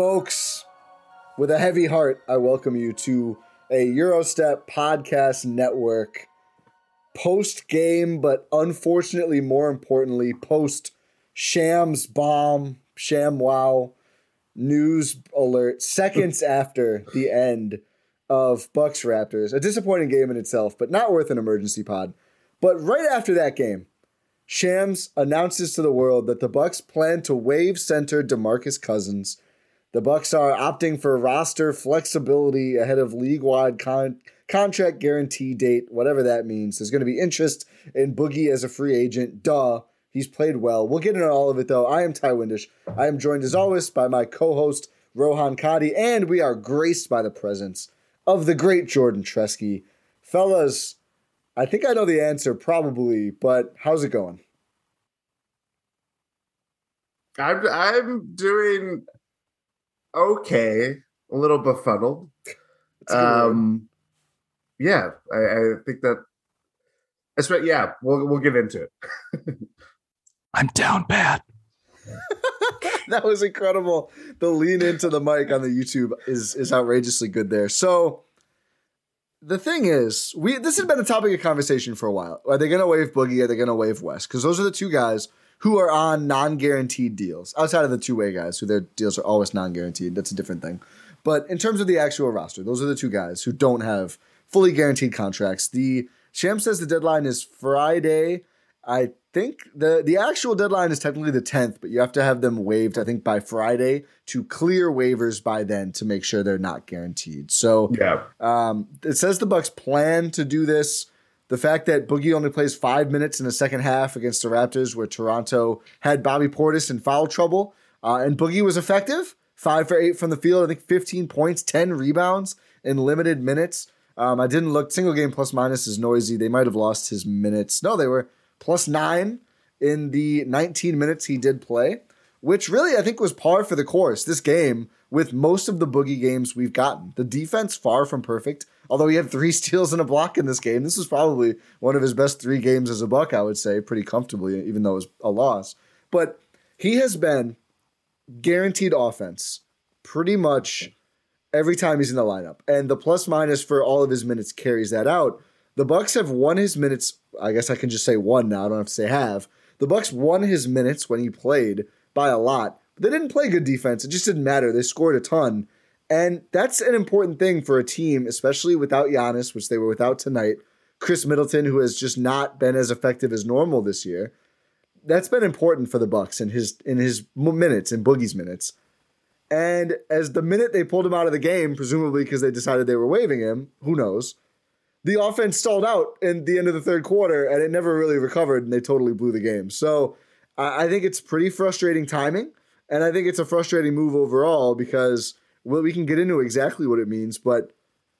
Folks, with a heavy heart, I welcome you to a Eurostep podcast network post game, but unfortunately, more importantly, post Shams bomb, Sham wow news alert seconds after the end of Bucks Raptors. A disappointing game in itself, but not worth an emergency pod. But right after that game, Shams announces to the world that the Bucks plan to waive center DeMarcus Cousins. The Bucks are opting for roster flexibility ahead of league-wide con- contract guarantee date, whatever that means. There's going to be interest in Boogie as a free agent. Duh. He's played well. We'll get into all of it though. I am Ty Windish. I am joined as always by my co-host Rohan Kadi, and we are graced by the presence of the great Jordan Treske. Fellas, I think I know the answer probably, but how's it going? I'm I'm doing okay, a little befuddled. It's a good word. Um, yeah, I, I think that. That's right. Yeah, we'll we'll get into it. I'm down bad. that was incredible. The lean into the mic on the YouTube is is outrageously good there. So the thing is, we this has been a topic of conversation for a while. Are they going to waive Boogie? Are they going to waive West? Because those are the two guys who are on non-guaranteed deals. Outside of the two-way guys, who their deals are always non-guaranteed. That's a different thing. But in terms of the actual roster, those are the two guys who don't have fully guaranteed contracts. The Sham says the deadline is Friday. I think the the actual deadline is technically the 10th, but you have to have them waived, I think, by Friday to clear waivers by then to make sure they're not guaranteed. So Yeah, um, it says the Bucks plan to do this. The fact that Boogie only plays five minutes in the second half against the Raptors, where Toronto had Bobby Portis in foul trouble, uh, and Boogie was effective, five for eight from the field. I think 15 points, 10 rebounds in limited minutes. Um, I didn't look. Single game plus minus is noisy. They might have lost his minutes. No, they were plus nine in the 19 minutes he did play, which really I think was par for the course this game with most of the boogie games we've gotten. The defense far from perfect, although he had three steals and a block in this game. This was probably one of his best three games as a buck, I would say, pretty comfortably, even though it was a loss. But he has been guaranteed offense pretty much every time he's in the lineup. And the plus minus for all of his minutes carries that out. The Bucks have won his minutes. I guess I can just say one now. I don't have to say have. The Bucks won his minutes when he played by a lot. They didn't play good defense. It just didn't matter. They scored a ton. And that's an important thing for a team, especially without Giannis, which they were without tonight. Khris Middleton, who has just not been as effective as normal this year. That's been important for the Bucks in his in his minutes, in Boogie's minutes. And as the minute they pulled him out of the game, presumably because they decided they were waiving him, who knows? The offense stalled out in the end of the third quarter and it never really recovered and they totally blew the game. So I think it's pretty frustrating timing. And I think it's a frustrating move overall because well, we can get into exactly what it means, but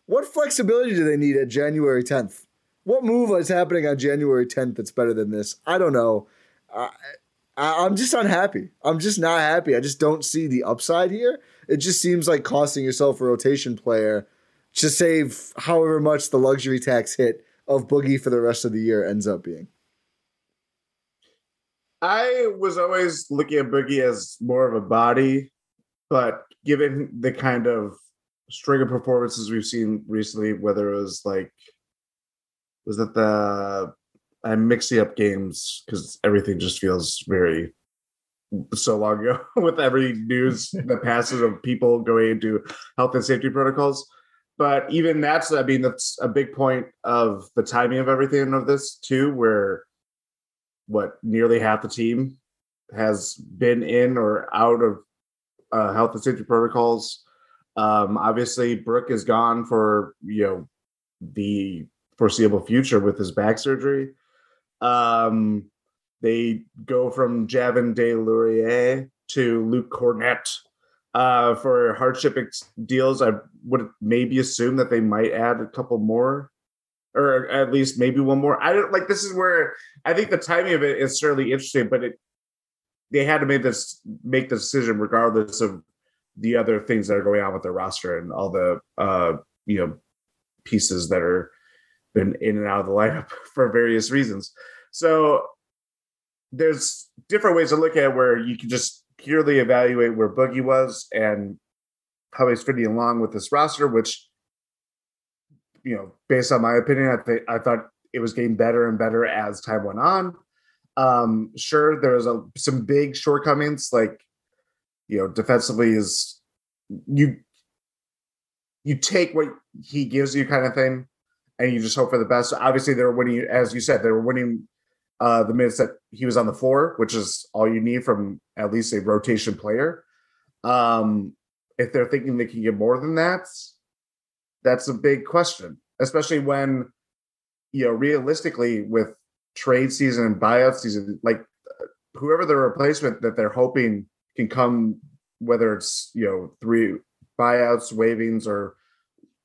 what flexibility do they need at January 10th? What move is happening on January 10th that's better than this? I don't know. Uh, I, I'm just unhappy. I'm just not happy. I just don't see the upside here. It just seems like costing yourself a rotation player to save however much the luxury tax hit of Boogie for the rest of the year ends up being. I was always looking at Boogie as more of a body, but given the kind of string of performances we've seen recently, whether it was like, was that the I'm mixing up games because everything just feels very so long ago with every news that passes of people going into health and safety protocols. But even that's, I mean, that's a big point of the timing of everything of this too, where what nearly half the team has been in or out of uh, health and safety protocols. Um, obviously, Brook is gone for you know the foreseeable future with his back surgery. Um, they go from Javin DeLaurier to Luke Kornet uh, for hardship ex- deals. I would maybe assume that they might add a couple more, or at least maybe one more. I don't like. This is where I think the timing of it is certainly interesting, but it they had to make this make the decision regardless of the other things that are going on with their roster and all the uh, you know pieces that are been in and out of the lineup for various reasons. So there's different ways to look at it where you can just purely evaluate where Boogie was and how he's fitting along with this roster, which you know, based on my opinion, I think I thought it was getting better and better as time went on. Um, sure, there was a, some big shortcomings, like you know, defensively is you you take what he gives you, kind of thing, and you just hope for the best. Obviously, they were winning, as you said, they were winning uh, the minutes that he was on the floor, which is all you need from at least a rotation player. Um, if they're thinking they can get more than that, that's a big question, especially when, you know, realistically with trade season and buyout season, like whoever the replacement that they're hoping can come, whether it's, you know, three buyouts, waivings, or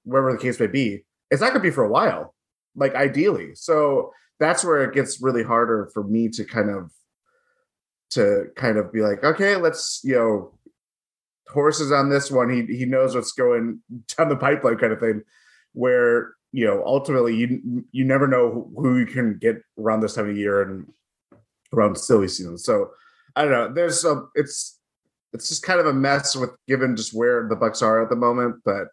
wherever the case may be, it's not going to be for a while, like ideally. So that's where it gets really harder for me to kind of to kind of be like, okay, let's you know, horses on this one. He he knows what's going down the pipeline, kind of thing. Where you know, ultimately, you you never know who you can get around this time of year and around silly season. So I don't know. There's a it's it's just kind of a mess with given just where the Bucks are at the moment, but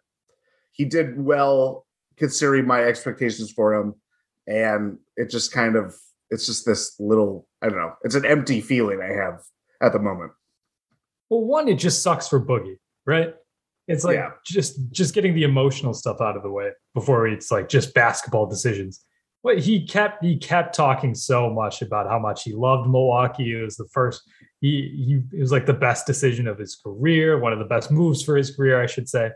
he did well considering my expectations for him and it just kind of it's just this little I don't know. It's an empty feeling I have at the moment. Well, one, it just sucks for Boogie, right? It's like Yeah. just just getting the emotional stuff out of the way before it's like just basketball decisions. What he kept he kept talking so much about how much he loved Milwaukee. It was the first he he it was like the best decision of his career, one of the best moves for his career, I should say.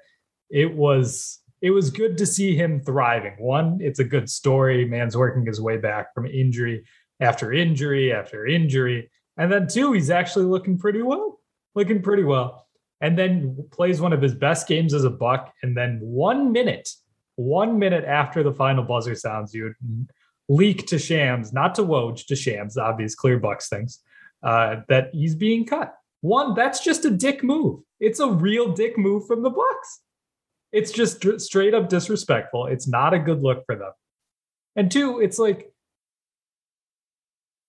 It was it was good to see him thriving. One, it's a good story. Man's working his way back from injury after injury after injury. And then two, he's actually looking pretty well. Looking pretty well. And then plays one of his best games as a buck. And then one minute, one minute after the final buzzer sounds, you leak to Shams, not to Woj, to Shams, the obvious clear Bucks things, uh, that he's being cut. One, that's just a dick move. It's a real dick move from the Bucks. It's just straight up disrespectful. It's not a good look for them. And two, it's like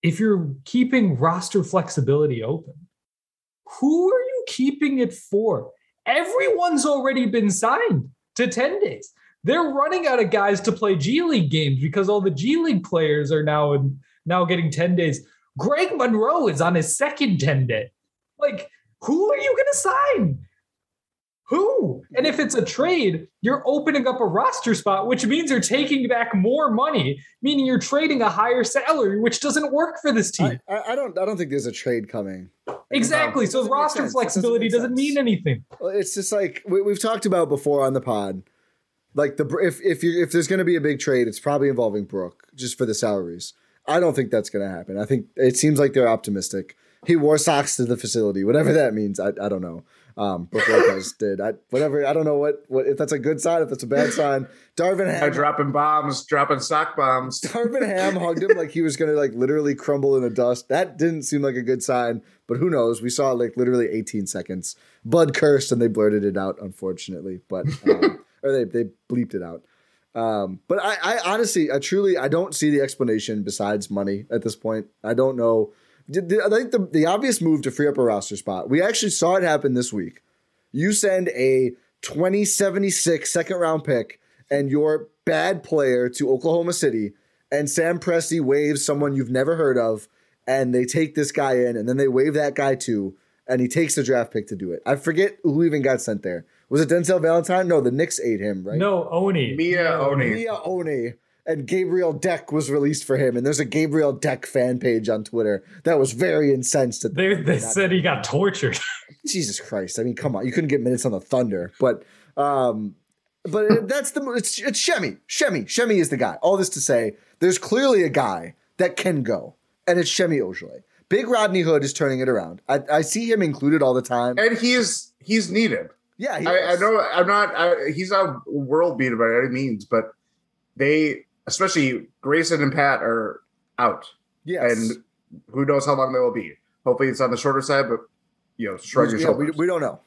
if you're keeping roster flexibility open, who are you keeping it for? Everyone's already been signed to 10 days. They're running out of guys to play G League games because all the G League players are now now getting 10 days. Greg Monroe is on his second 10 day. Like, who are you going to sign? Who? And if it's a trade, you're opening up a roster spot, which means you're taking back more money, meaning you're trading a higher salary, which doesn't work for this team. I, I don't I don't think there's a trade coming. exactly. So doesn't roster sense. It doesn't flexibility doesn't mean anything. Well, It's just like we, we've talked about before on the pod. Like the if if you if there's going to be a big trade, it's probably involving Brook just for the salaries. I don't think that's going to happen. I think it seems like they're optimistic. He wore socks to the facility, whatever that means. I, I don't know. Um, Brook Lopez did. I, whatever. I don't know what, what if that's a good sign, if that's a bad sign. Darvin Ham, dropping bombs, dropping sock bombs. Darvin Ham hugged him like he was gonna like literally crumble in the dust. That didn't seem like a good sign, but who knows? We saw like literally 18 seconds. Bud cursed and they blurted it out, unfortunately, but um, or they they bleeped it out. Um, but I, I honestly, I truly, I don't see the explanation besides money at this point. I don't know. The- the- I think the, the obvious move to free up a roster spot, we actually saw it happen this week. You send a 2076 second round pick and your bad player to Oklahoma City, and Sam Presti waives someone you've never heard of, and they take this guy in, and then they waive that guy too, and he takes the draft pick to do it. I forget who even got sent there. Was it Denzel Valentine? No, the Knicks ate him, right? No, Oni. Miye Oni. Miye Oni and Gabriel Deck was released for him, and there's a Gabriel Deck fan page on Twitter that was very incensed at They, they said he got tortured. Jesus Christ. I mean, come on, you couldn't get minutes on the Thunder, but um, but that's the it's it's Shemi. Shemi. Shemi is the guy. All this to say, there's clearly a guy that can go, and it's Shemi Ojeleye. Big Rodney Hood is turning it around. I, I see him included all the time. And he's he's needed. Yeah, he I, I know I'm not. I, he's not world beater by any means, but they, especially Grayson and Pat, are out, Yes. and who knows how long they will be. Hopefully, it's on the shorter side, but you know, shrug your yeah, we, shoulders. we don't know.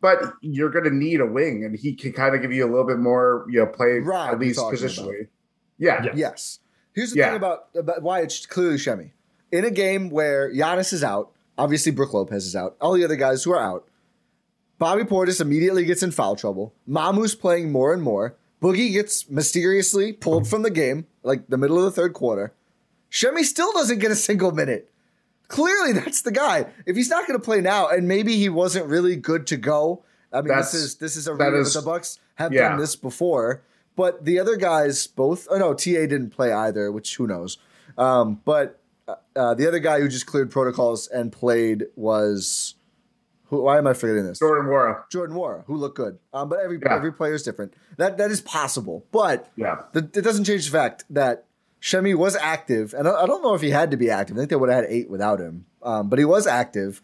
but you're going to need a wing, and he can kind of give you a little bit more, you know, play Right, at least talking positionally. Yeah, Yeah. Yes. Here's the Yeah. thing about, about why it's clearly Shemi. In a game where Giannis is out, obviously Brook Lopez is out, all the other guys who are out, Bobby Portis immediately gets in foul trouble. Mamu's playing more and more. Boogie gets mysteriously pulled from the game, like the middle of the third quarter. Shemi still doesn't get a single minute. Clearly, that's the guy. If he's not going to play now, and maybe he wasn't really good to go. I mean, That's- this is this is a that is- the Bucks have yeah. done this before. But the other guys both. Oh no, Ta didn't play either, which who knows. Um, but uh, uh, the other guy who just cleared protocols and played was who? Why am I forgetting this? Jordan Nwora. Jordan Nwora, who looked good. Um, but every Yeah. every player is different. That that is possible, but Yeah, the, it doesn't change the fact that Shemi was active, and I, I don't know if he had to be active. I think they would have had eight without him, um, but he was active,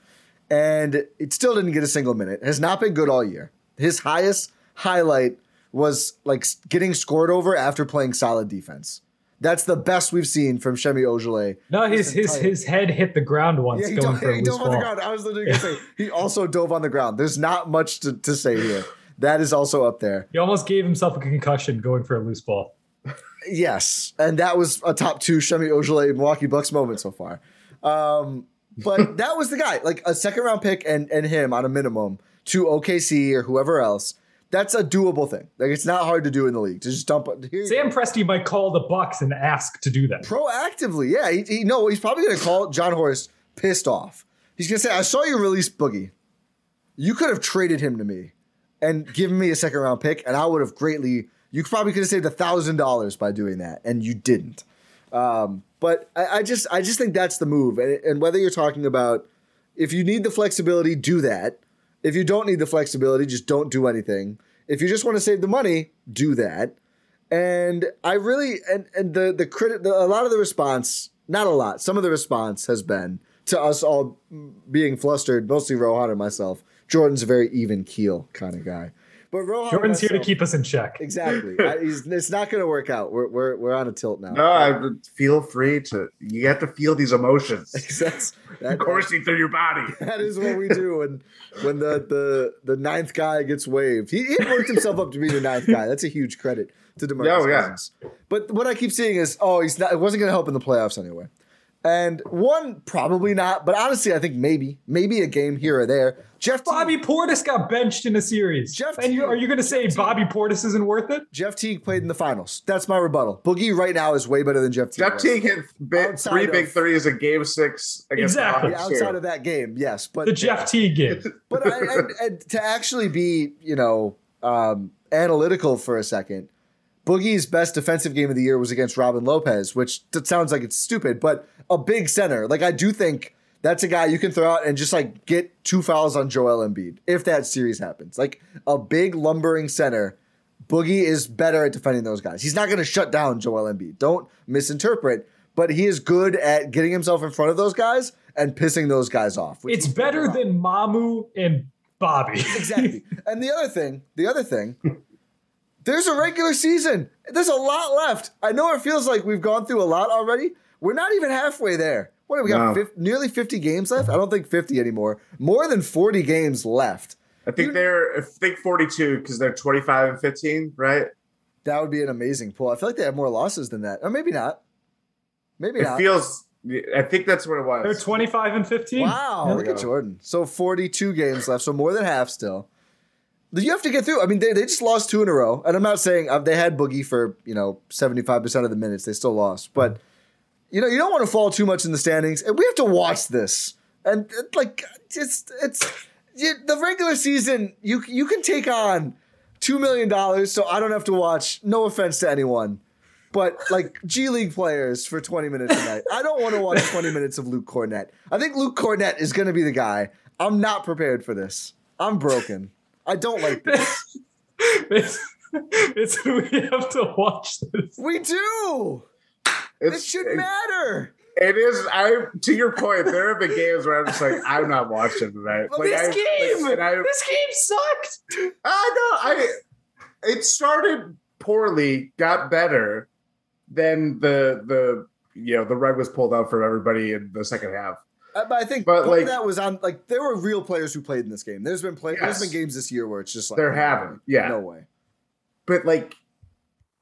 and it still didn't get a single minute. Has not been good all year. His highest highlight was like getting scored over after playing solid defense. That's the best we've seen from Shemi Ojeleye. No, his his entire- his head hit the ground once Yeah, he, going dove, for he dove on the ground. I was literally to say he also dove on the ground. There's not much to, to say here. That is also up there. He almost gave himself a concussion going for a loose ball. Yes, and that was a top two Shemi Ojeleye Milwaukee Bucks moment so far. Um, but that was the guy, like a second round pick and and him on a minimum to OKC or whoever else. That's a doable thing. Like it's not hard to do in the league to just dump. Here Sam. Presti might call the Bucks and ask to do that. proactively, yeah. He, he no, he's probably going to call Jon Horst pissed off. He's going to say, "I saw you release Boogie. You could have traded him to me and given me a second round pick, and I would have greatly. You probably could have saved a thousand dollars by doing that, and you didn't. Um, but I, I just, I just think that's the move. And, and whether you're talking about if you need the flexibility, do that. If you don't need the flexibility, just don't do anything. If you just want to save the money, do that. And I really and and the the credit a lot of the response, not a lot, some of the response has been to us all being flustered, mostly Rohan and myself. Jordan's a very even keel kind of guy, but Rohan and Jordan's here to keep us in check. exactly. I, he's, it's not going to work out. We're we're we're on a tilt now. no, I feel free to. You have to feel these emotions That's, that, coursing through your body. that is what we do when when the the the ninth guy gets waived. He, he worked himself up to be the ninth guy. That's a huge credit to Demarcus Oh, yeah. Cousins. But what I keep seeing is, oh, he's not. It wasn't going to help in the playoffs anyway. And one probably not, but honestly, I think maybe maybe a game here or there. Jeff Teague, Bobby Portis got benched in a series. Jeff and you, are you going to say Bobby Portis isn't worth it? Jeff Teague played in the finals. That's my rebuttal. Boogie right now is way better than Jeff Teague. Jeff was. Teague hit big, three of- big threes in Game Six against Exactly. the Yeah, outside too. of that game, yes, but The Jeff Teague game. But I, and, and to actually be, you know, um, analytical for a second, Boogie's best defensive game of the year was against Robin Lopez, which that sounds like it's stupid, but a big center. Like I do think that's a guy you can throw out and just like get two fouls on Joel Embiid if that series happens. Like a big lumbering center. Boogie is better at defending those guys. He's not going to shut down Joel Embiid. Don't misinterpret, but he is good at getting himself in front of those guys and pissing those guys off. which It's better than Mamu and Bobby. Exactly. and the other thing, the other thing, there's a regular season. There's a lot left. I know it feels like we've gone through a lot already. We're not even halfway there. What do we got? No. fif- nearly 50 games left? I don't think 50 anymore. More than 40 games left. I think they're I think 42 because they're 25 and 15, right? That would be an amazing pull. I feel like they have more losses than that. Or maybe not. Maybe not. It not. feels. I think that's what it was. They're 25 and 15. Wow, There look we at. Jordan. So 42 games left, so more than half still. You have to get through. I mean, they, they just lost two in a row, and I'm not saying uh, they had Boogie for you know 75 percent of the minutes. They still lost, but you know you don't want to fall too much in the standings, and we have to watch this. And like it's it's the regular season. You you can take on two million dollars, so I don't have to watch. No offense to anyone. But like G League players for 20 minutes a night. I don't want to watch 20 minutes of Luke Kornet. I think Luke Kornet is going to be the guy. I'm not prepared for this. I'm broken. I don't like this. it's, it's we have to watch this. We do. It It's- should it- matter. It is. I to your point. There have been games where I'm just like, I'm not watching tonight. Like, this I, game, like, I, this game sucked. I know. I it started poorly, got better. Then the the you know the rug was pulled out from everybody in the second half. Uh, But I think but like- that was on like there were real players who played in this game. There's been play, Yes. there's been games this year where it's just like There haven't, yeah. no way. But like,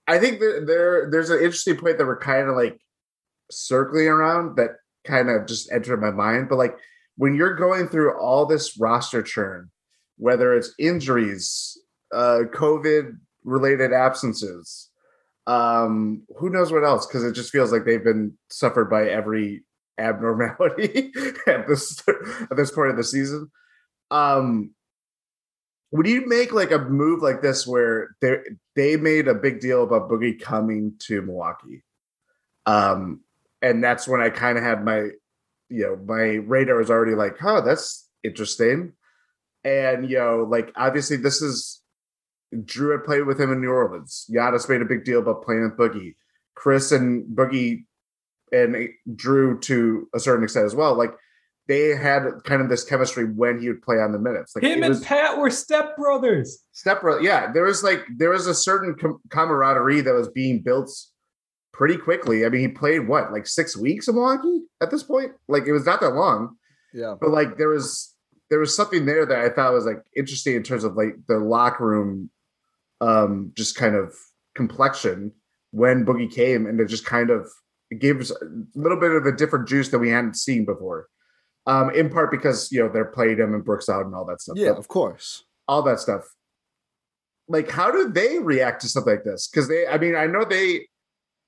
I think there there's an interesting point that we're kind of like circling around that kind of just entered my mind. But like when you're going through all this roster churn, whether it's injuries, uh, COVID related absences, um, who knows what else? Because it just feels like they've been suffered by every abnormality at this at this point of the season. Um, would you make like a move like this where they they made a big deal about Boogie coming to Milwaukee? Um, and that's when I kind of had my, you know, my radar was already like, oh, that's interesting. And you know, like obviously this is Drew had played with him in New Orleans. Giannis made a big deal about playing with Boogie. Khris and Boogie and Drew to a certain extent as well. Like they had kind of this chemistry when he would play on the minutes. Like Him it and was- Pat were stepbrothers. Step bro, yeah, there was like there was a certain com- camaraderie that was being built pretty quickly. I mean, he played what like six weeks in Milwaukee at this point. Like it was not that long, Yeah. but like there was there was something there that I thought was like interesting in terms of like the locker room, um, just kind of complexion when Boogie came, and it just kind of it gave a little bit of a different juice that we hadn't seen before. Um, in part because you know they're played him and Brooks out and all that stuff. Yeah, But of course. all that stuff. Like, how do they react to stuff like this? Because they, I mean, I know they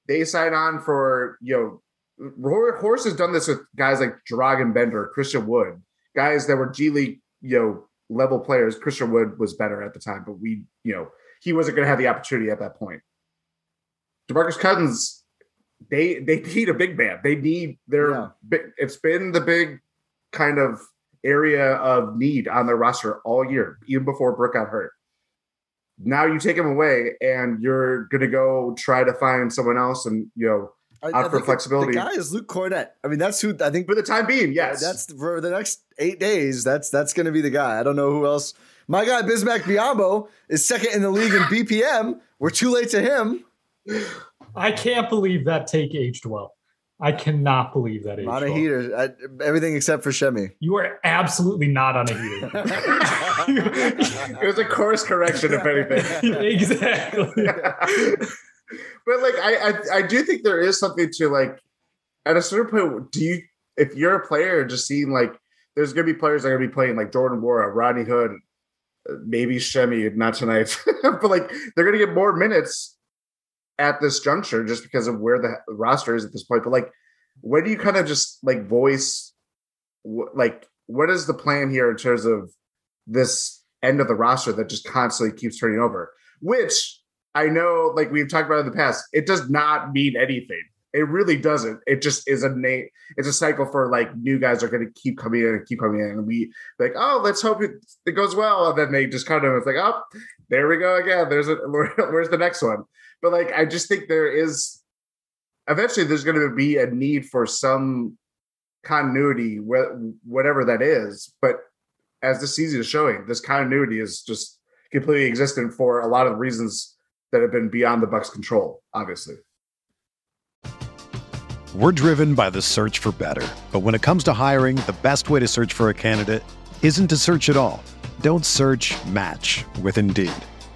they sign on for you know, Hor- Horst has done this with guys like Dragan Bender, Christian Wood, guys that were G League you know level players. Christian Wood was better at the time, but we you know he wasn't going to have the opportunity at that point. Demarcus Cousins, they they need a big man. They need their. Yeah. big It's been the big kind of area of need on their roster all year, even before Brook got hurt. Now you take him away, and you're going to go try to find someone else, and you know, I, Out I for flexibility. The guy is Luke Kornet. I mean, that's who I think. for the time being, yes, uh, That's for the next eight days. That's that's going to be the guy. I don't know who else. My guy Bismack Biyombo is second in the league in BPM. We're too late to him. I can't believe that take aged well. I cannot believe that aged On a heater, I, everything except for Shemi. You are absolutely not on a heater. it was a course correction, if anything. exactly. but like I, I I do think there is something to like at a certain point do you if you're a player just seeing like there's gonna be players that are gonna be playing like Jordan Nwora, Rodney Hood, uh, maybe Shemi, not tonight, but like they're gonna get more minutes at this juncture just because of where the roster is at this point. But like where do you kind of just like voice wh- like what is the plan here in terms of this end of the roster that just constantly keeps turning over? Which I know, like we've talked about in the past, it does not mean anything. It really doesn't. It just is a name. It's a cycle for like new guys are going to keep coming in and keep coming in, and we like, oh, let's hope it, it goes well, and then they just kind of it's like, oh, there we go again. There's a where's the next one? But like, I just think there is eventually there's going to be a need for some continuity, whatever that is. But as the season is showing, this continuity is just completely existent for a lot of reasons that have been beyond the Bucks' control, obviously. We're driven by the search for better. But when it comes to hiring, the best way to search for a candidate isn't to search at all. Don't search match with Indeed.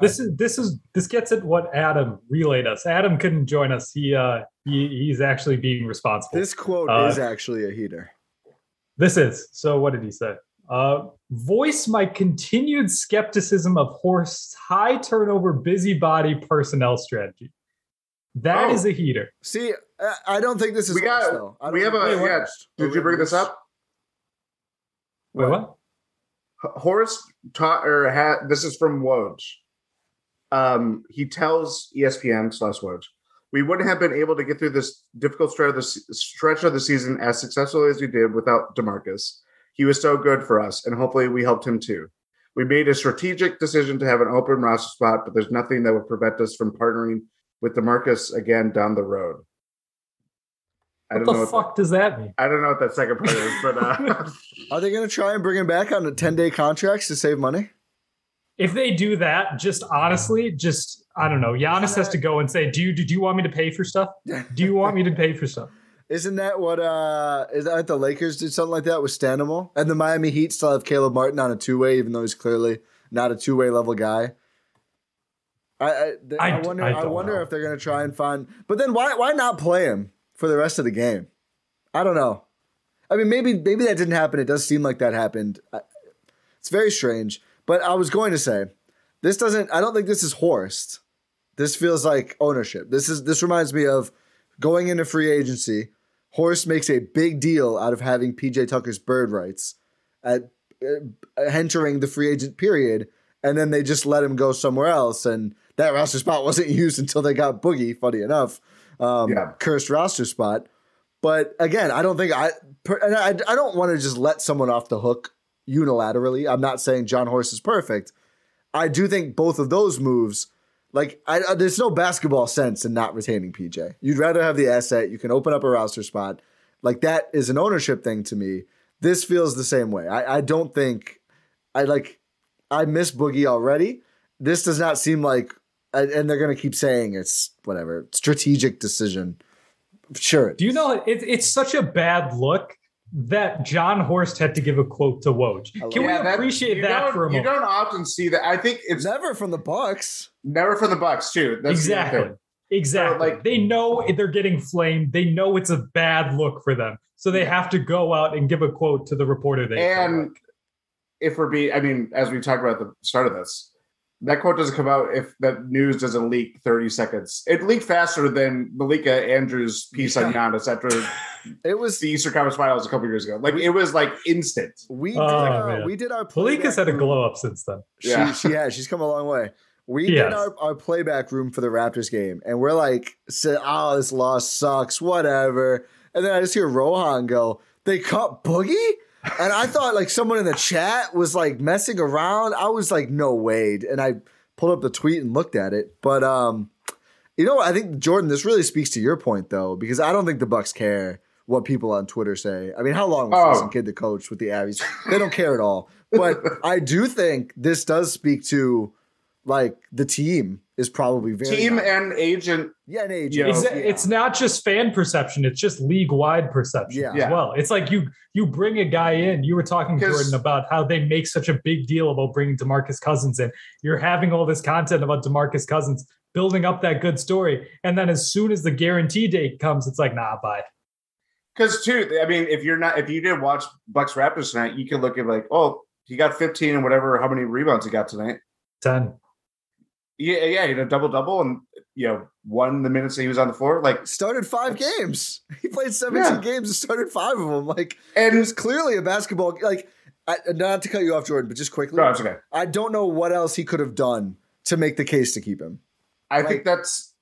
This is this is this gets at what Adam relayed us. Adam couldn't join us. He uh he, he's actually being responsible. This quote Uh, is actually a heater. This is so. What did he say? Uh, voice my continued skepticism of Horst's high turnover, busybody personnel strategy. That Oh. is a heater. See, I- I don't think this is We got- Horst, though. I don't we have a- this yeah, Did you bring this up? Wait, what? Horace taught or had this is from Woj. Um, he tells ESPN slash Woj, we wouldn't have been able to get through this difficult stretch of the stretch of the season as successfully as we did without Demarcus. He was so good for us, and hopefully we helped him too. We made a strategic decision to have an open roster spot, but there's nothing that would prevent us from partnering with Demarcus again down the road. I What don't the know. fuck What does that mean? I don't know what that second part is, but uh, Are they going to try and bring him back on a 10 day contracts to save money? If they do that, just honestly, just I don't know. Giannis has to go and say, "Do you do you want me to pay for stuff? Do you want me to pay for stuff?" Isn't that what uh is that the Lakers did something like that with Stanimal? And the Miami Heat still have Caleb Martin on a two way, even though he's clearly not a two way level guy. I I, I I- wonder I I, wonder know. if they're gonna try and find but then why why not play him for the rest of the game? I don't know. I mean maybe maybe that didn't happen. It does seem like that happened. It's very strange. But I was going to say, this doesn't I don't think this is Horst. This feels like ownership. This is this reminds me of going into free agency. Horst makes a big deal out of having PJ Tucker's bird rights at uh, entering the free agent period, and then they just let him go somewhere else. And that roster spot wasn't used until they got Boogie. Funny enough, um, Yeah. cursed roster spot. But again, I don't think I and I, I don't want to just let someone off the hook unilaterally. I'm not saying Jon Horst is perfect. I do think both of those moves, like, I, I- there's no basketball sense in not retaining PJ. You'd rather have the asset. You can open up a roster spot. Like that is an ownership thing to me. This feels the same way. I, I don't think I like. I miss Boogie already. This does not seem like, and they're gonna keep saying it's whatever strategic decision. Sure. Do you know it, it's such a bad look that Jon Horst had to give a quote to Woj? Can Yeah, we appreciate you that don't- for a moment? You don't often see that. I think it's never from the Bucks. never from the Bucks too. That's the other exactly. thing. Exactly. like- they know they're getting flamed. They know it's a bad look for them. So they have to go out and give a quote to the reporter they And if we're being, I mean, as we talked about at the start of this, that quote doesn't come out if that news doesn't leak 30 seconds. It leaked faster than Malika Andrews' piece on Giannis after It was the Eastern Conference Finals a couple years ago. Like it was like instant. we oh, did Oh, our, man. we did our Malika's had a glow up since then. She, Yeah. she has. She's come a long way. We Yes. did our, our playback room for the Raptors game, and we're like, "Oh, this loss sucks, whatever." And then I just hear Rohan go, "They cut Boogie," and I thought like someone in the chat was like messing around. I was like, "No way!" And I pulled up the tweet and looked at it. But um, you know? I think Jordan, this really speaks to your point though, because I don't think the Bucks care what people on Twitter say. I mean, how long was Oh. Kidd the coach with the Abbeys? They don't care at all. But I do think this does speak to like the team is probably very Team and agent. yeah, an age. Yeah. It's, yeah. it's not just fan perception; it's just league wide perception Yeah. as Yeah. well. It's like you you bring a guy in. You were talking Jordan about how they make such a big deal about bringing Demarcus Cousins in. You're having all this content about Demarcus Cousins, building up that good story, and then as soon as the guarantee date comes, it's like, nah, bye. Because too, I mean, if you're not, if you didn't watch Bucks Raptors tonight, you can look at like, oh, he got 15 and whatever, how many rebounds he got tonight. Ten. Yeah, yeah, he had a double double and you know won the minutes that he was on the floor. Like, started five games. He played 17 Yeah. games and started five of them. Like and it was clearly a basketball. Like I, not to cut you off, Jordan, but just quickly, no, it's okay. I don't know what else he could have done to make the case to keep him. I Like- think that's,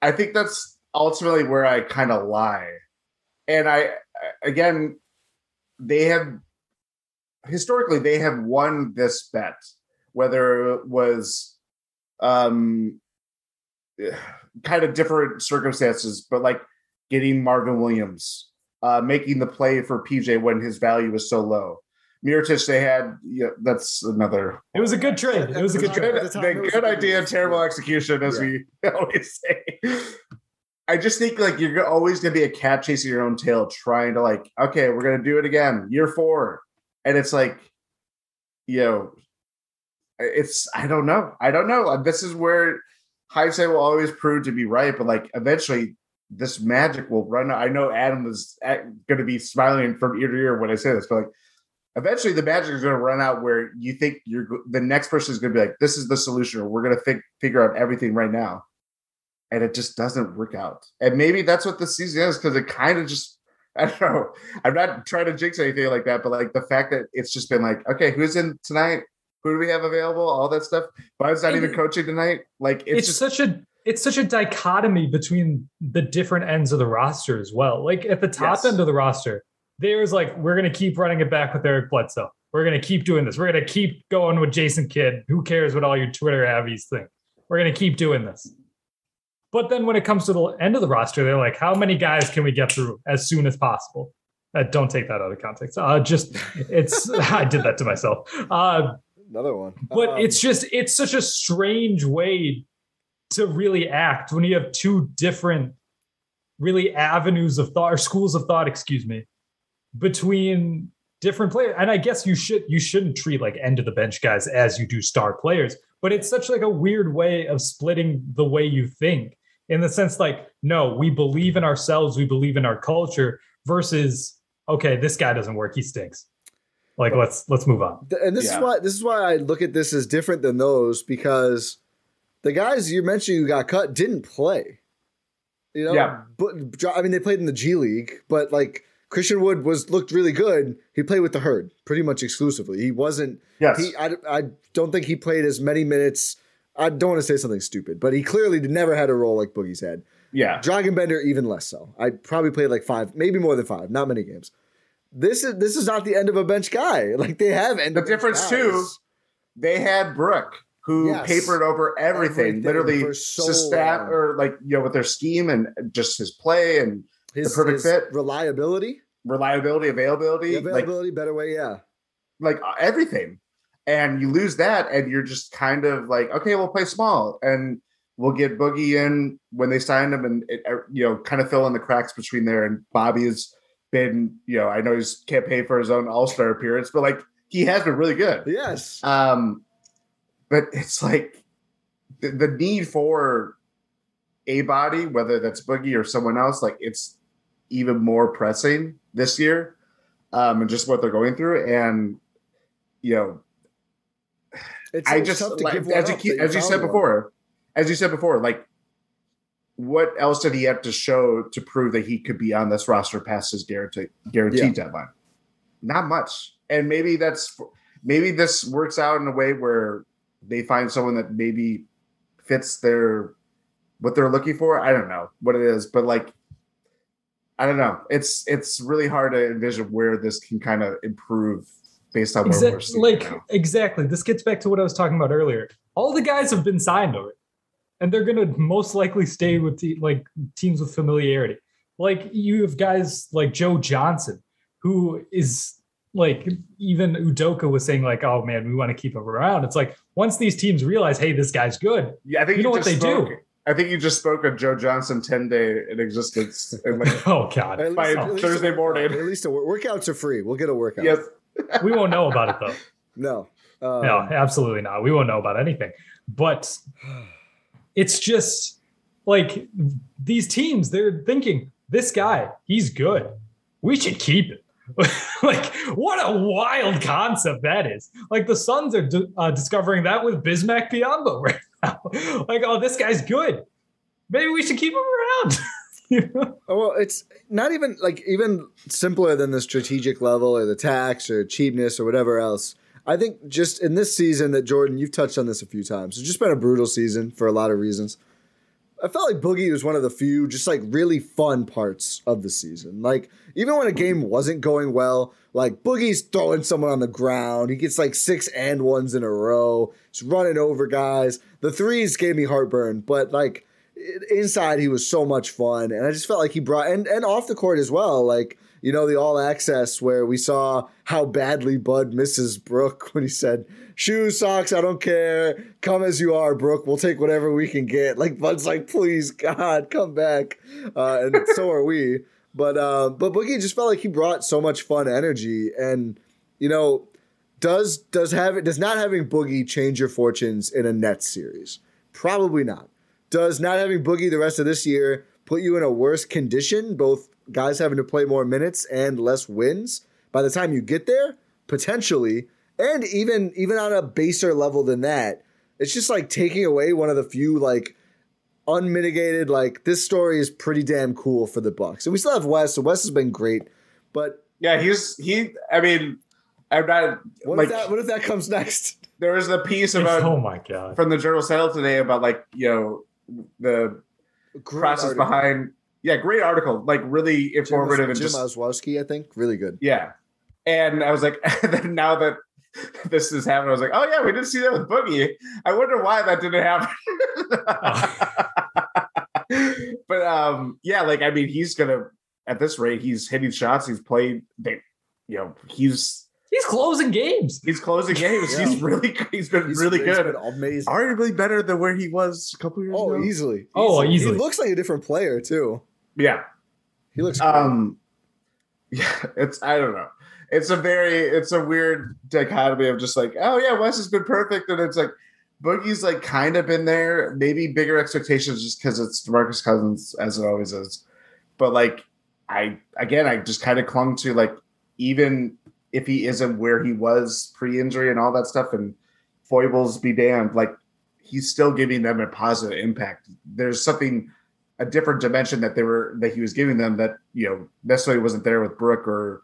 I think that's ultimately where I kind of lie. And I, again, they have historically they have won this bet, whether it was, um, kind of different circumstances, but like getting Marvin Williams, uh, making the play for PJ when his value was so low. Mirotic, they had, yeah, that's another It was a good trade. It was a good trade. good, the time, the good a good idea, move. terrible execution, as we always say. I just think like you're always going to be a cat chasing your own tail, trying to like, okay, we're going to do it again, year four, and it's like, you know, it's I don't know, I don't know. Uh, this is where hindsight will always prove to be right, but like eventually. This magic will run. out. I know Adam is uh, going to be smiling from ear to ear when I say this, but like eventually the magic is going to run out where you think you're the next person is going to be like this is the solution or we're going to fig- figure out everything right now and it just doesn't work out and maybe that's what the season is because it kind of just i don't know i'm not trying to jinx anything like that but like the fact that it's just been like okay who's in tonight who do we have available all that stuff bud's not And even coaching tonight like it's, it's just such a it's such a dichotomy between the different ends of the roster as well. Like at the top Yes. end of the roster, there's like we're gonna keep running it back with Eric Bledsoe. We're gonna keep doing this. We're gonna keep going with Jason Kidd. Who cares what all your Twitter avies think? We're gonna keep doing this. But then when it comes to the end of the roster, they're like, how many guys can we get through as soon as possible? Uh, don't take that out of context. Uh, just it's I did that to myself. Uh, Another one. but Um, it's just it's such a strange way to really act when you have two different really avenues of thought or schools of thought excuse me between different players and i guess you should you shouldn't treat like end of the bench guys as you do star players but it's such like a weird way of splitting the way you think in the sense like no we believe in ourselves we believe in our culture versus okay this guy doesn't work he stinks like let's let's move on and this Yeah. is why this is why I look at this as different than those because the guys you mentioned who got cut didn't play. You know, Yeah. but I mean they played in the G League, but like Christian Wood was looked really good. He played with the herd pretty much exclusively. He wasn't. yes He I, I don't think he played as many minutes. I don't want to say something stupid, but he clearly never had a role like Boogie's had. yeah Dragan Bender even less so. I probably played like five, maybe more than five, not many games. This is this is not the end of a bench guy. Like they have end The difference, too, they had Brook, who Yes. papered over everything, Everything literally so stat or like you know with their scheme and just his play and his, perfect his fit. reliability, reliability, availability, the availability, better way, yeah. like like everything. And you lose that, and you're just kind of like, okay, we'll play small, and we'll get Boogie in when they sign him, and it, uh, you know, kind of fill in the cracks between there. And Bobby has been, you know, I know he's can't pay for his own All Star appearance, but like he has been really good. Yes. Um, but it's like the, the need for a body, whether that's Boogie or someone else, like it's even more pressing this year, um, and just what they're going through. And you know, It's I just tough to like, give as you keep, as you said before, as you said before, like what else did he have to show to prove that he could be on this roster past his guarantee guaranteed deadline? Not much. And maybe that's maybe this works out in a way where they find someone that maybe fits their what they're looking for. I don't know what it is, but like I don't know. It's it's really hard to envision where this can kind of improve based on where we're seeing like now. exactly. This gets back to what I was talking about earlier. All the guys have been signed already, and they're gonna most likely stay with the, like teams with familiarity. Like you have guys like Joe Johnson, who is like even Udoka was saying like, oh man, we want to keep him around. It's like once these teams realize, hey, this guy's good. Yeah, I think You know what they spoke, do? I think you just spoke of Joe Johnson ten day in existence. And like, Oh god, At least- by at least Thursday morning. At least a workouts are free. We'll get a workout. yes, we won't know about it though. No. Um, no, absolutely not. We won't know about anything. But it's just like these teams, they're thinking, this guy, he's good. We should keep him. like, what a wild concept that is. Like, the Suns are uh, discovering that with Bismack Biyombo right now. like, oh, this guy's good. Maybe we should keep him around. You know? Oh, well, it's not even like even simpler than the strategic level or the tax or cheapness or whatever else. I think just in this season that Jordan, you've touched on this a few times. It's just been a brutal season for a lot of reasons. I felt like Boogie was one of the few just like really fun parts of the season. Like even when a game wasn't going well, like Boogie's throwing someone on the ground. He gets like six and ones in a row. He's running over guys. The threes gave me heartburn, but like inside he was so much fun and i just felt like he brought and, and off the court as well like you know the all access where we saw how badly bud misses Brook when he said shoes socks i don't care. Come as you are Brook. We'll take whatever we can get. Like bud's like please god come back. Uh, and so are we. But uh, but boogie just felt like he brought so much fun energy. And you know does does have does not having boogie change your fortunes in a nets series? Probably not. Does not having Boogie the rest of this year put you in a worse condition, both guys having to play more minutes and less wins by the time you get there? Potentially. And even even on a baser level than that, it's just like taking away one of the few like unmitigated like this story is pretty damn cool for the Bucks. And we still have Wes, so Wes has been great. But yeah, he's he. I mean, I'm not what like if that what if that comes next? there was a piece about oh my God. from the Journal Sentinel today about like you know the Great process article. behind. Yeah, great article. Like really Jim, informative and Jim just Owczarski, I think. Really good. yeah. And I was like, now that this is happening, I was like, oh yeah, we did see that with Boogie. I wonder why that didn't happen. but um, yeah, like I mean, he's gonna at this rate, he's hitting shots. He's played. They, you know, he's He's closing games. he's closing games. Yeah. He's really he's been He's- really he's good. been amazing. Arguably better than where he was a couple years Oh, ago. easily. Oh, easily. He looks like a different player too. Yeah. He looks. great. Um, yeah, it's I don't know. It's a very it's a weird dichotomy of just like oh yeah, Wes has been perfect, and it's like Boogie's like kind of been there. Maybe bigger expectations just because it's Marcus Cousins as it always is. But like I again, I just kind of clung to like even if he isn't where he was pre-injury and all that stuff, and foibles be damned, like he's still giving them a positive impact. There's something a different dimension that they were that he was giving them that you know necessarily wasn't there with Brook or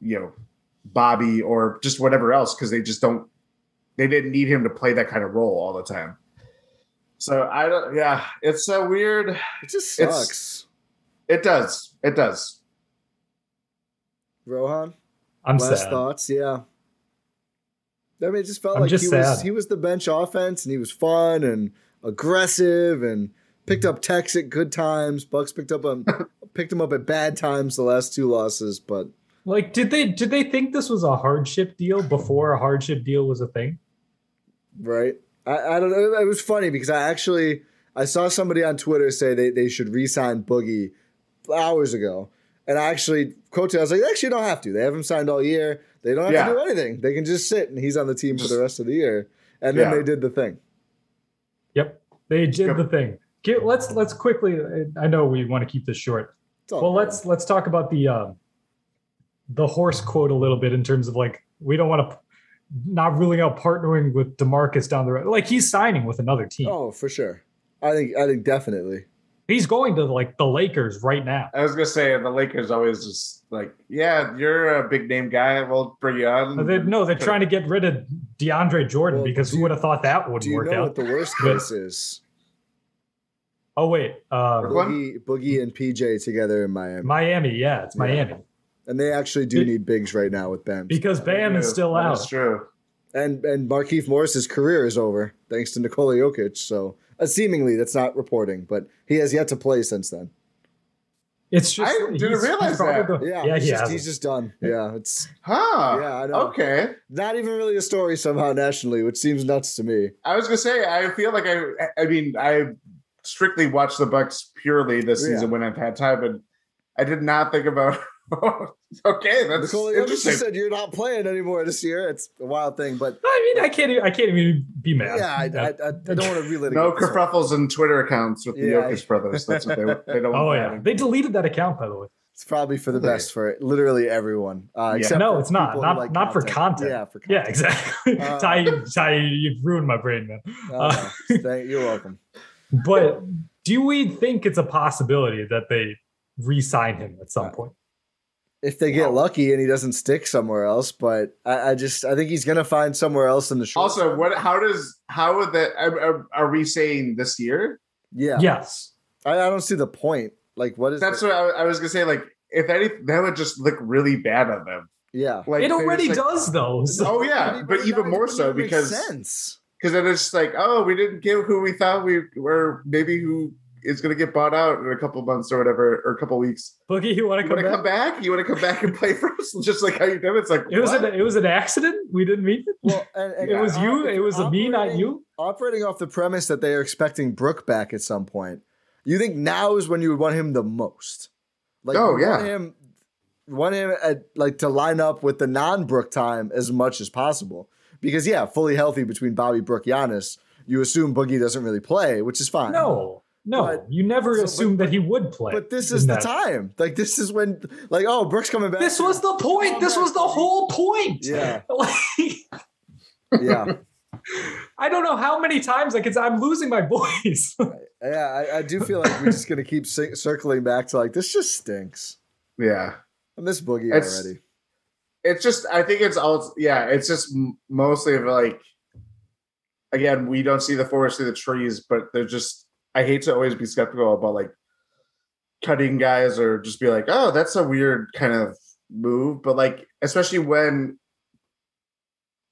you know Bobby or just whatever else because they just don't they didn't need him to play that kind of role all the time. So I don't yeah, it's so weird. it just it's- sucks. It does. It does. Rohan, I'm last sad. thoughts. Yeah. I mean, it just felt I'm like just he was he was the bench offense, and he was fun and aggressive, and picked up techs at good times. Bucks picked up um, picked him up at bad times the last two losses, but Like, did they did they think this was a hardship deal before a hardship deal was a thing? right. I, I don't know. It was funny because I actually I saw somebody on Twitter say they, they should re-sign Boogie hours ago. And I actually quote I was like, they actually don't have to. They have him signed all year. They don't have Yeah. to do anything. They can just sit and he's on the team for the rest of the year. And then Yeah. they did the thing. Yep, they did Yep. the thing. Get, let's let's quickly. I know we want to keep this short. Well, good. let's let's talk about the um, the Horst quote a little bit in terms of like we don't want to not ruling out partnering with Demarcus down the road. Like he's signing with another team. Oh, for sure. I think I think definitely. He's going to like the Lakers right now. I was gonna say the Lakers always just like, yeah, you're a big name guy. We'll bring you on. They, no, they're trying to get rid of DeAndre Jordan Well, because who would have thought that Do wouldn't you work know out? what the worst case is? Oh wait, uh, Boogie, Boogie and PJ together in Miami, Miami. Yeah, it's Yeah. Miami and they actually do need bigs right now with Bam. because Bam is still that out. is true. And and Markieff Morris's career is over thanks to Nikola Jokic. So uh, seemingly that's not reporting, but he has yet to play since then. It's just I didn't realize that. go- Yeah, yeah, he's, he just, he's just done. Yeah, it's Huh. Yeah, I know. Okay. not even really a story somehow nationally, which seems nuts to me. I was gonna say I feel like I I mean I strictly watched the Bucks purely this Yeah. season when I've had time, and I did not think about. okay, that's Nikola Jokic interesting. just said you're not playing anymore this year. It's a wild thing, but I mean, I can't. e- I can't even be mad. yeah, I, I, I, I don't want to relitigate. no kerfuffles and Twitter accounts with the Yeah. Jokic brothers. That's what they they don't. Oh want yeah, they deleted that account by the way. It's probably for the best for literally everyone. Uh, Yeah. except No, it's not. Not like not for content. Yeah, for Yeah, exactly. Uh, Ty, Ty, you've ruined my brain, man. No. Thank- you're welcome. But do we think it's a possibility that they re-sign him at some uh, point? If they get lucky and he doesn't stick somewhere else, but I, I just I think he's gonna find somewhere else in the short. Also, what? How does? How would that? Are, are- are we saying this year? Yeah, Yes. I, I don't see the point. Like, what is That's the- what I, I was gonna say. Like, if anything, that would just look really bad on them. yeah. Like it already like- does though. So- Oh yeah, but even more so because sense. Because then it's just like, oh, we didn't give who we thought we were, maybe who is going to get bought out in a couple months or whatever, or a couple weeks. Boogie, you want to come back? come back? You want to come back and play for us, just like how you did? It's like It was what? an it was an accident. We didn't mean it. Well, and, and it was you. It was me, not you. Operating off the premise that they are expecting Brook back at some point, you think now is when you would want him the most? Like, Oh, you want yeah. him, want him at, like to line up with the non-Brook time as much as possible. Because yeah, fully healthy between Bobby Brook, Giannis, you assume Boogie doesn't really play, which is fine. No, no. But- you never so, but- assumed that he would play. But this is the that. time. Like this is when, like, oh, Brooks coming back. This was the point. This was the whole point. Yeah. Like, yeah, I don't know how many times like it's I'm losing my voice. yeah. I, I do feel like we're just gonna keep cir- circling back to like this just stinks. yeah. I miss Boogie It's- already. It's just, I think it's all, yeah. It's just mostly of like, again, we don't see the forest through the trees, but they're just. I hate to always be skeptical about like cutting guys or just be like, oh, that's a weird kind of move. But like, especially when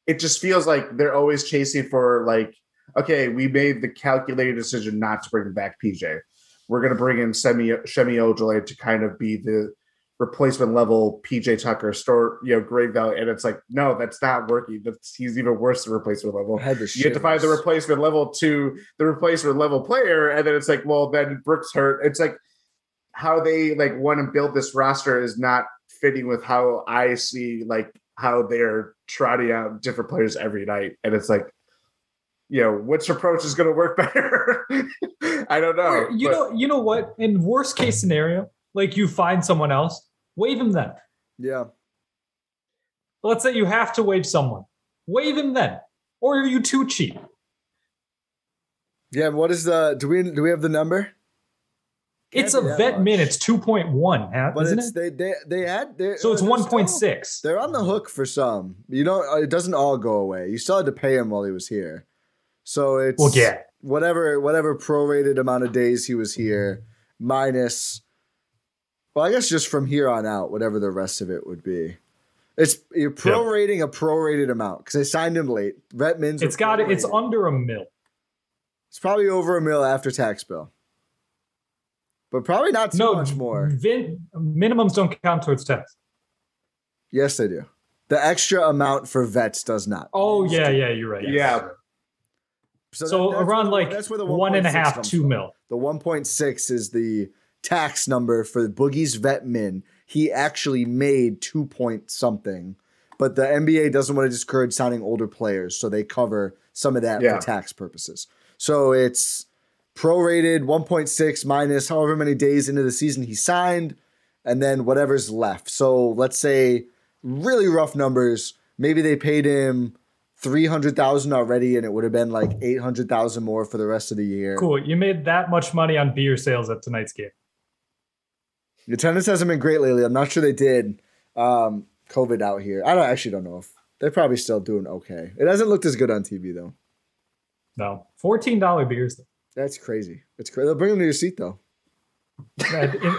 it just feels like they're always chasing for like, okay, we made the calculated decision not to bring back PJ. We're gonna bring in Semi Shemi Ojeleye to kind of be the replacement level PJ Tucker store, you know, great value. And it's like, no, that's not working. That's he's even worse than replacement level had you have to find the replacement level to the replacement level player, and then it's like, well, then Brooks hurt. It's like how they like want to build this roster is not fitting with how I see like how they're trotting out different players every night, and it's like, you know, which approach is going to work better? I don't know. You but- know, you know what? In worst case scenario, like you find someone else, waive him then. Yeah. Let's say you have to waive someone, waive him then. Or are you too cheap? Yeah, what is the do we do we have the number? It's a vet much. min. It's two point one, But isn't it's it? they they they had they So it's still- point. They're on the hook for some. You don't uh, it doesn't all go away. You still had to pay him while he was here. So it's Well, yeah. whatever whatever prorated amount of days he was here minus well, I guess just from here on out, whatever the rest of it would be. It's you're prorating a prorated amount because they signed him late. Vet min's—it's got it. It's under a mil. It's probably over a mil after tax bill, but probably not too no, much more. Vin, minimums don't count towards tax. Yes, they do. The extra amount for vets does not. Oh yeah, yeah, you're right. yeah, So, that- around where like the- that's where the one and a 1.6 half, comes two from. mil. The 1.6 is the tax number for Boogie's vet min. He actually made two point something, but the NBA doesn't want to discourage signing older players, so they cover some of that Yeah. for tax purposes. So it's prorated 1.6 minus however many days into the season he signed, and then whatever's left. So let's say really rough numbers. Maybe they paid him three hundred thousand already, and it would have been like eight hundred thousand more for the rest of the year. Cool. You made that much money on beer sales at tonight's game. The attendance hasn't been great lately. I'm not sure they did. Um, COVID out here. I don't actually don't know if they're probably still doing okay. It hasn't looked as good on TV though. No, fourteen dollar beers. That's crazy. It's crazy. They'll bring them to your seat though.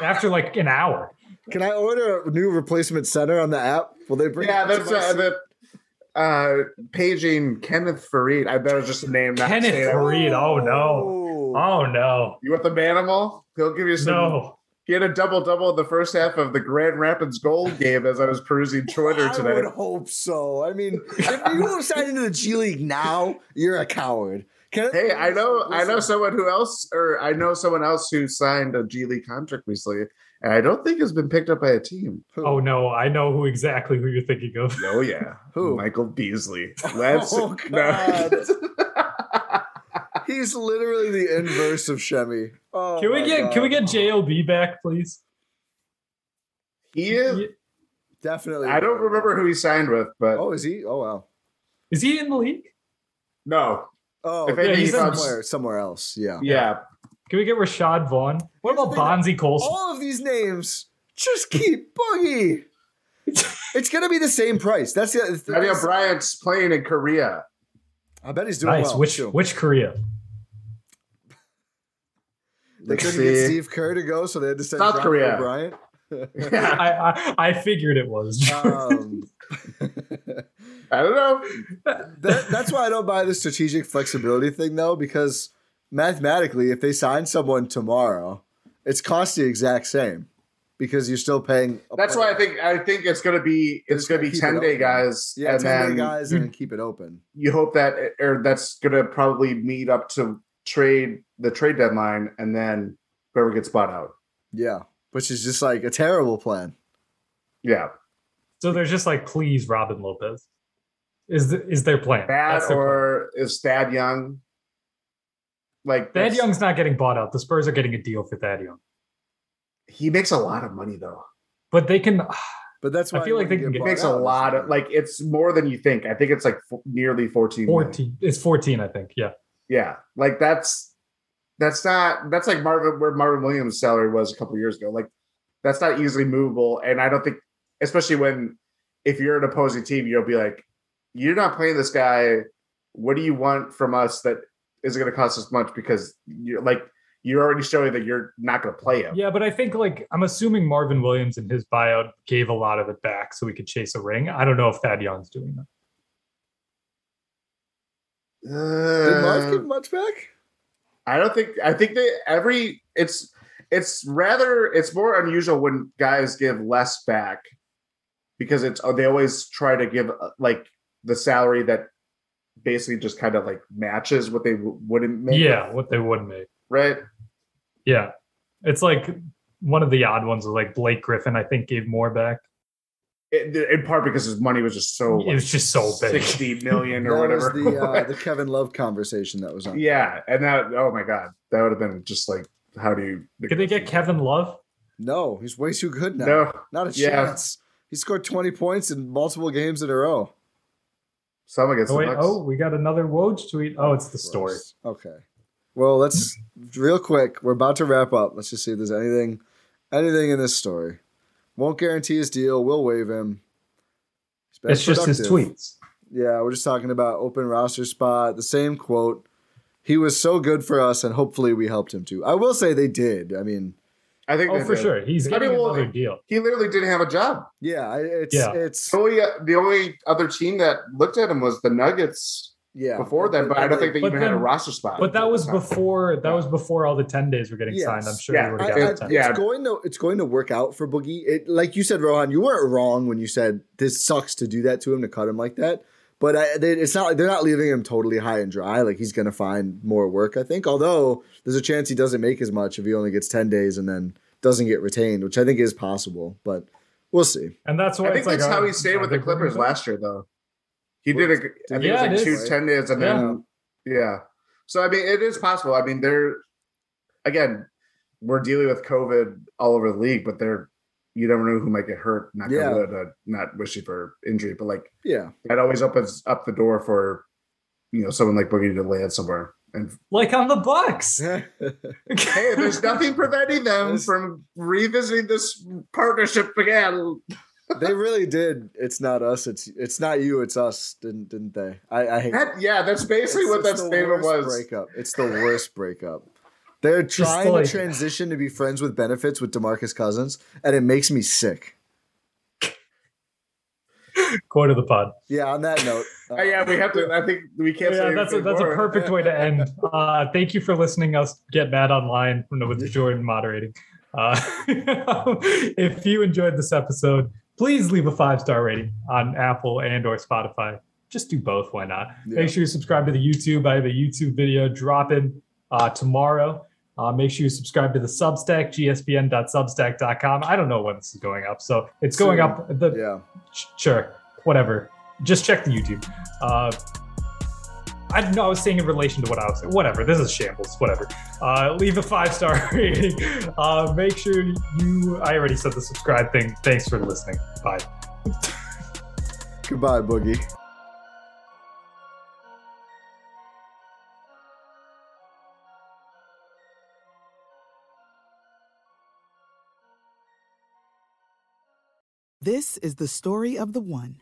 After like an hour. Can I order a new replacement center on the app? Will they bring? Yeah, it to that's my uh, seat? the uh, paging Kenneth Faried. I bet it was just a name. Not Kenneth saying. Faried. Oh no. Oh no. You want the manimal? He'll give you some. No. He had a double double in the first half of the Grand Rapids Gold game as I was perusing Twitter today. I would hope so. I mean, if you sign into the G League now, you're a coward. Can Hey, I know, I know someone who else, or I know someone else who signed a G League contract recently, and I don't think has been picked up by a team. Oh no, I know who exactly who you're thinking of. Oh yeah, Who? Michael Beasley. Let's. Oh, no. God. He's literally the inverse of Shemi. Oh, Can we my get can we get JLB back, please? he is. definitely? I don't remember who he signed with, but Oh, is he? Oh wow. Is he in the league? no. Oh, If yeah, anything, he's he found- somewhere somewhere else. Yeah. Yeah, Can we get Rashad Vaughn? What about the thing, Bonzie Colson? All of these names just keep boogie. it's gonna be the same price. That's the. Daniel Bryant's playing in Korea. I bet he's doing nice. well. which too. which Korea? They Let's couldn't get. Steve Kerr to go, so they had to send South John Korea. Bryant. Yeah, I, I I figured it was. um, I don't know. that, that's why I don't buy the strategic flexibility thing, though, because mathematically, if they sign someone tomorrow, it's cost the exact same because you're still paying. a That's why I think I think it's gonna be They're it's gonna gonna be ten day open. guys, Yeah, and 10 day guys and keep it open. you hope that or that's gonna probably meet up to trade the trade deadline, and then whoever gets bought out. Yeah, which is just like a terrible plan. Yeah, so they're just like, please, Robin Lopez. Is the, is their plan? Thad That's their plan. or is Thad Young? Like Thad that's- Young's not getting bought out. The Spurs are getting a deal for Thad Young, he makes a lot of money though. but they can. But that's I feel like they can get get- makes bought a lot of like it's more than you think. I think it's like f- nearly fourteen. million. Fourteen. It's fourteen, I think. Yeah. Yeah, like that's that's not that's like Marvin where Marvin Williams' salary was a couple years ago. Like that's not easily movable, and I don't think, especially when if you're an opposing team, you'll be like, you're not playing this guy. What do you want from us that isn't going to cost us much? Because you're like you're already showing that you're not going to play him. Yeah, but I think like I'm assuming Marvin Williams and his buyout gave a lot of it back so we could chase a ring. I don't know if Thad Young's doing that. Did Marv Uh, give much back? I don't think I think that every it's it's rather it's more unusual when guys give less back because it's they always try to give uh, like the salary that basically just kind of like matches what they w- wouldn't make. Yeah, what they would make. right. Yeah. It's like one of the odd ones was like Blake Griffin, I think, gave more back. It, in part because his money was just so It was just so big. sixty million or That was whatever. the uh, the Kevin Love conversation that was on. yeah, and that oh my god, that would have been just like how do you? Could they get Kevin Love? No, he's way too good now. No, Not a Yeah. chance. He scored 20 points in multiple games in a row. some against Oh, the wait, Bucks. oh, we got another Woj tweet. Oh, it's the story. Okay. Well, let's real quick. We're about to wrap up. Let's just see if there's anything, anything in this story. Won't guarantee his deal. We'll waive him. He's been It's just his tweets. Yeah, we're just talking about open roster spot. The same quote. He was so good for us, and hopefully we helped him too. I will say they did. I mean, I think Oh, for did. sure. He's I getting mean, well, another deal. He literally didn't have a job. yeah, it's Yeah. it's The only, uh, the only other team that looked at him was the Nuggets yeah. before that, but I don't think they But even had a roster spot. But that was time. before that was before all the 10 days were getting Yes. signed. I'm sure Yeah. he would I, have I, got It- the 10. yeah. It's going to it's going to work out for Boogie. It like you said, Rohan, you weren't wrong when you said this sucks to do that to him to cut him like that. But I, they, it's not like they're not leaving him totally high and dry. Like he's going to find more work, I think. Although there's a chance he doesn't make as much if he only gets ten days and then doesn't get retained, which I think is possible. But we'll see. And that's why I think it's like, that's how he stayed with the Clippers last year, though. He did a, I think Yeah, it it was like is. two ten days, and then yeah. So I mean, it is possible. I mean, they're again, we're dealing with COVID all over the league, but they're you never know who might get hurt. Not Yeah. yeah. uh, not wishing for injury, but like Yeah. that always opens up the door for you know someone like Boogie to land somewhere. And Like on the Bucks. hey, there's nothing preventing them from revisiting this partnership again. They really did. It's not us. It's it's not you. It's us. Didn't didn't they? I, I hate That, yeah, that's basically It's- what that it's the statement worst was. Breakup. It's the worst breakup. They're trying like- to transition to be friends with benefits with Demarcus Cousins, and it makes me sick. Quote of the pod. Yeah. On that note, Oh, yeah, we have to. I think we can't. say Yeah, that's a, anything that's a perfect way to end. Uh, thank you for listening. Us get mad online with Jordan moderating. Uh, if you enjoyed this episode, please leave a five star rating on Apple and or Spotify. Just do both. Why not? Yeah. Make sure you subscribe to the YouTube. I have a YouTube video dropping uh, tomorrow. Uh, make sure you subscribe to the Substack, gspn.substack.com. I don't know when this is going up, so it's going Soon. up. The, yeah. Sh- sure, whatever. Just check the YouTube. Uh, I know I was saying in relation to what I was saying. Whatever. This is shambles. Whatever. Uh, leave a five star rating. Uh, make sure you. I already said the subscribe thing. Thanks for listening. Bye. Goodbye, Boogie. This is the story of the one.